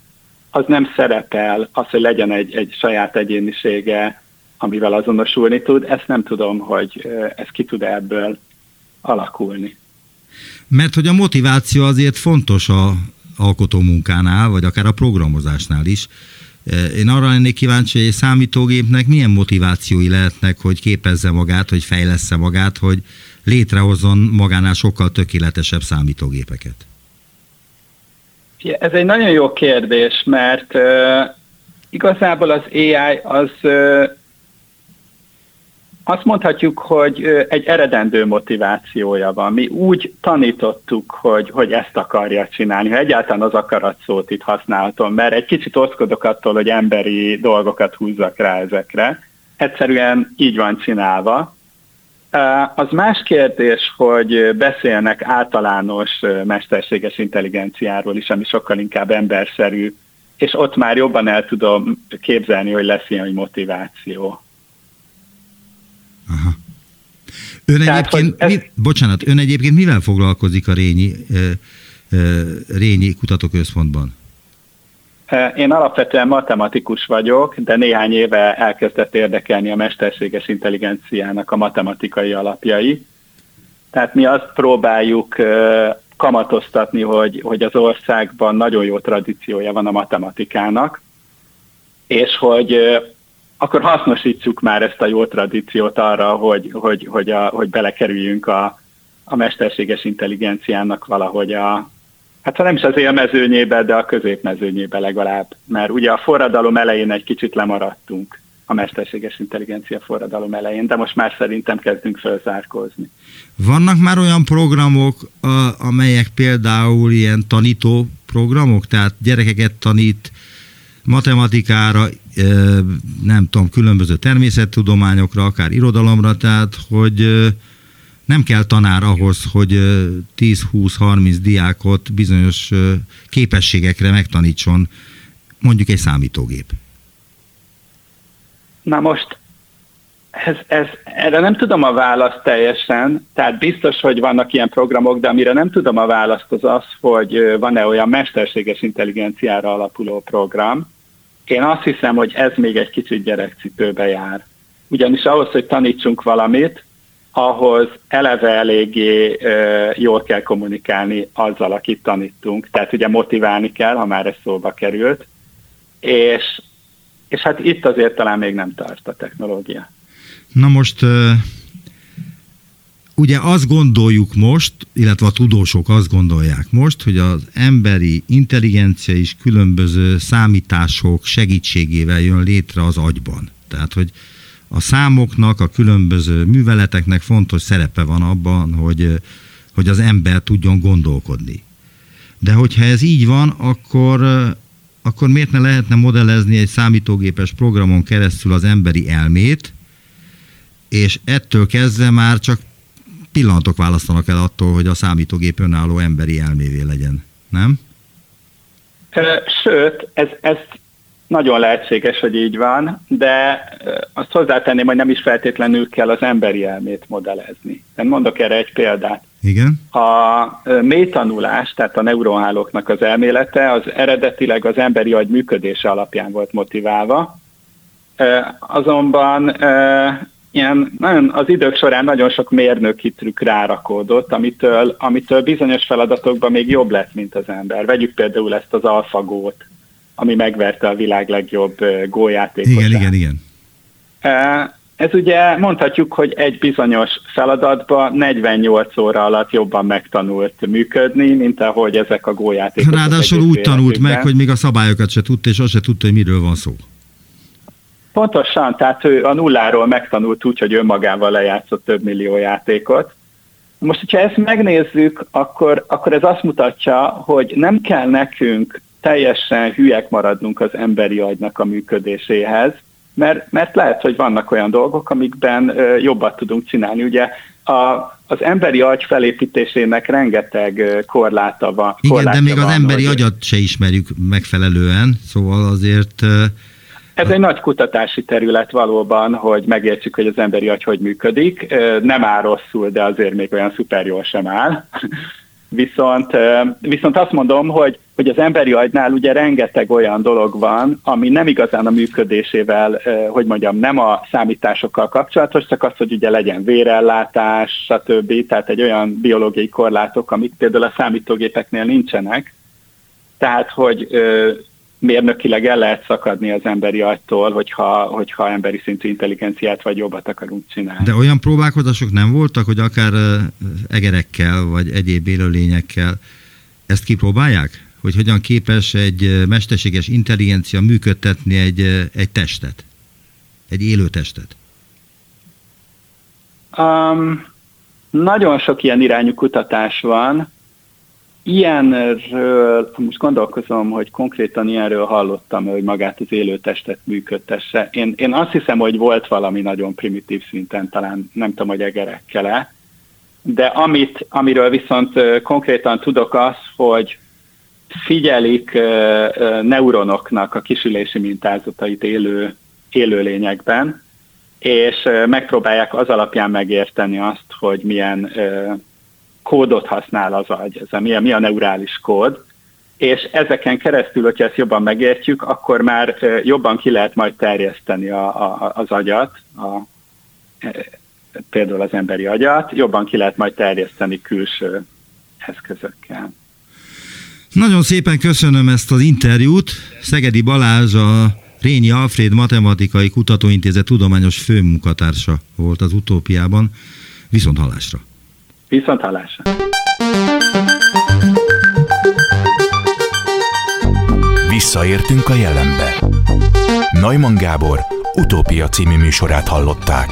az nem szerepel, az, hogy legyen egy, egy saját egyénisége, amivel azonosulni tud, ezt nem tudom, hogy ez ki tud ebből alakulni. Mert hogy a motiváció azért fontos a alkotó munkánál, vagy akár a programozásnál is, én arra lennék kíváncsi, hogy egy számítógépnek milyen motivációi lehetnek, hogy képezze magát, hogy fejlessze magát, hogy létrehozzon magánál sokkal tökéletesebb számítógépeket. Ez egy nagyon jó kérdés, mert uh, igazából az AI az uh, azt mondhatjuk, hogy egy eredendő motivációja van. Mi úgy tanítottuk, hogy, hogy ezt akarja csinálni, ha egyáltalán az akarat szót itt használhatom, mert egy kicsit oszkodok attól, hogy emberi dolgokat húzzak rá ezekre. Egyszerűen így van csinálva. Az más kérdés, hogy beszélnek általános mesterséges intelligenciáról is, ami sokkal inkább emberszerű, és ott már jobban el tudom képzelni, hogy lesz ilyen motiváció. Aha. Ön Tehát, egyébként, ez... mi, bocsánat, ön egyébként mivel foglalkozik a Rényi, Rényi Kutatóközpontban? Én alapvetően matematikus vagyok, de néhány éve elkezdett érdekelni a mesterséges intelligenciának a matematikai alapjai. Tehát mi azt próbáljuk kamatoztatni, hogy, hogy az országban nagyon jó tradíciója van a matematikának, és hogy akkor hasznosítsuk már ezt a jó tradíciót arra, hogy, hogy, hogy, a, hogy belekerüljünk a, a mesterséges intelligenciának valahogy a, hát ha nem is az élmezőnyébe, de a középmezőnyébe legalább. Mert ugye a forradalom elején egy kicsit lemaradtunk a mesterséges intelligencia forradalom elején, de most már szerintem kezdünk felzárkózni. Vannak már olyan programok, amelyek például ilyen tanító programok, tehát gyerekeket tanít matematikára, nem tudom, különböző természettudományokra, akár irodalomra, tehát hogy nem kell tanár ahhoz, hogy 10-20-30 diákot bizonyos képességekre megtanítson mondjuk egy számítógép. Na most ez, ez, erre nem tudom a választ teljesen, tehát biztos, hogy vannak ilyen programok, de amire nem tudom a választ az az, hogy van-e olyan mesterséges intelligenciára alapuló program, én azt hiszem, hogy ez még egy kicsit gyerekcipőbe jár. Ugyanis ahhoz, hogy tanítsunk valamit, ahhoz eleve eléggé ö, jól kell kommunikálni azzal, akit tanítunk. Tehát ugye motiválni kell, ha már ez szóba került. És, és hát itt azért talán még nem tart a technológia. Na most ugye azt gondoljuk most, illetve a tudósok azt gondolják most, hogy az emberi intelligencia is különböző számítások segítségével jön létre az agyban. Tehát, hogy a számoknak, a különböző műveleteknek fontos szerepe van abban, hogy, hogy az ember tudjon gondolkodni. De hogyha ez így van, akkor, akkor miért ne lehetne modellezni egy számítógépes programon keresztül az emberi elmét, és ettől kezdve már csak pillanatok választanak el attól, hogy a számítógép önálló emberi elmévé legyen, nem? Sőt, ez, ez nagyon lehetséges, hogy így van, de azt hozzátenném, hogy nem is feltétlenül kell az emberi elmét modellezni. Én mondok erre egy példát. Igen. A mélytanulás, tehát a neuronhálóknak az elmélete, az eredetileg az emberi agy működése alapján volt motiválva, azonban ilyen, nagyon, az idők során nagyon sok mérnöki trükk rárakódott, amitől, amitől bizonyos feladatokban még jobb lett, mint az ember. Vegyük például ezt az alfagót, ami megverte a világ legjobb gójátékosát. Igen, igen, igen. Ez ugye mondhatjuk, hogy egy bizonyos feladatban 48 óra alatt jobban megtanult működni, mint ahogy ezek a gójátékosok. Ráadásul úgy tanult meg, hogy még a szabályokat se tudta, és azt se tudta, hogy miről van szó. Pontosan, tehát ő a nulláról megtanult úgy, hogy önmagával lejátszott több millió játékot. Most, hogyha ezt megnézzük, akkor, akkor ez azt mutatja, hogy nem kell nekünk teljesen hülyek maradnunk az emberi agynak a működéséhez, mert, mert lehet, hogy vannak olyan dolgok, amikben ö, jobbat tudunk csinálni. Ugye a, az emberi agy felépítésének rengeteg korláta van. Igen, de még van, az emberi hogy... agyat se ismerjük megfelelően, szóval azért ez egy nagy kutatási terület valóban, hogy megértsük, hogy az emberi agy hogy működik. Nem áll rosszul, de azért még olyan szuper jól sem áll. Viszont, viszont azt mondom, hogy, hogy az emberi agynál ugye rengeteg olyan dolog van, ami nem igazán a működésével, hogy mondjam, nem a számításokkal kapcsolatos, csak az, hogy ugye legyen vérellátás, stb. Tehát egy olyan biológiai korlátok, amik például a számítógépeknél nincsenek. Tehát, hogy mérnökileg el lehet szakadni az emberi agytól, hogyha, hogyha emberi szintű intelligenciát vagy jobbat akarunk csinálni. De olyan próbálkozások nem voltak, hogy akár egerekkel vagy egyéb élőlényekkel ezt kipróbálják? hogy hogyan képes egy mesterséges intelligencia működtetni egy, egy testet, egy élő testet? Um, nagyon sok ilyen irányú kutatás van. Ilyenről, most gondolkozom, hogy konkrétan ilyenről hallottam, hogy magát az élő testet működtesse. Én, én azt hiszem, hogy volt valami nagyon primitív szinten, talán nem tudom, hogy egerekkel de amit, amiről viszont konkrétan tudok az, hogy figyelik neuronoknak a kisülési mintázatait élő, élőlényekben, és megpróbálják az alapján megérteni azt, hogy milyen kódot használ az agy, ez a, mi, a, mi a neurális kód, és ezeken keresztül, hogyha ezt jobban megértjük, akkor már jobban ki lehet majd terjeszteni a, a, az agyat, a, például az emberi agyat, jobban ki lehet majd terjeszteni külső eszközökkel. Nagyon szépen köszönöm ezt az interjút. Szegedi Balázs a Rényi Alfred Matematikai Kutatóintézet tudományos főmunkatársa volt az utópiában. Viszont hallásra! Viszont hallásra! Visszaértünk a jelenbe. Neumann Gábor utópia című műsorát hallották.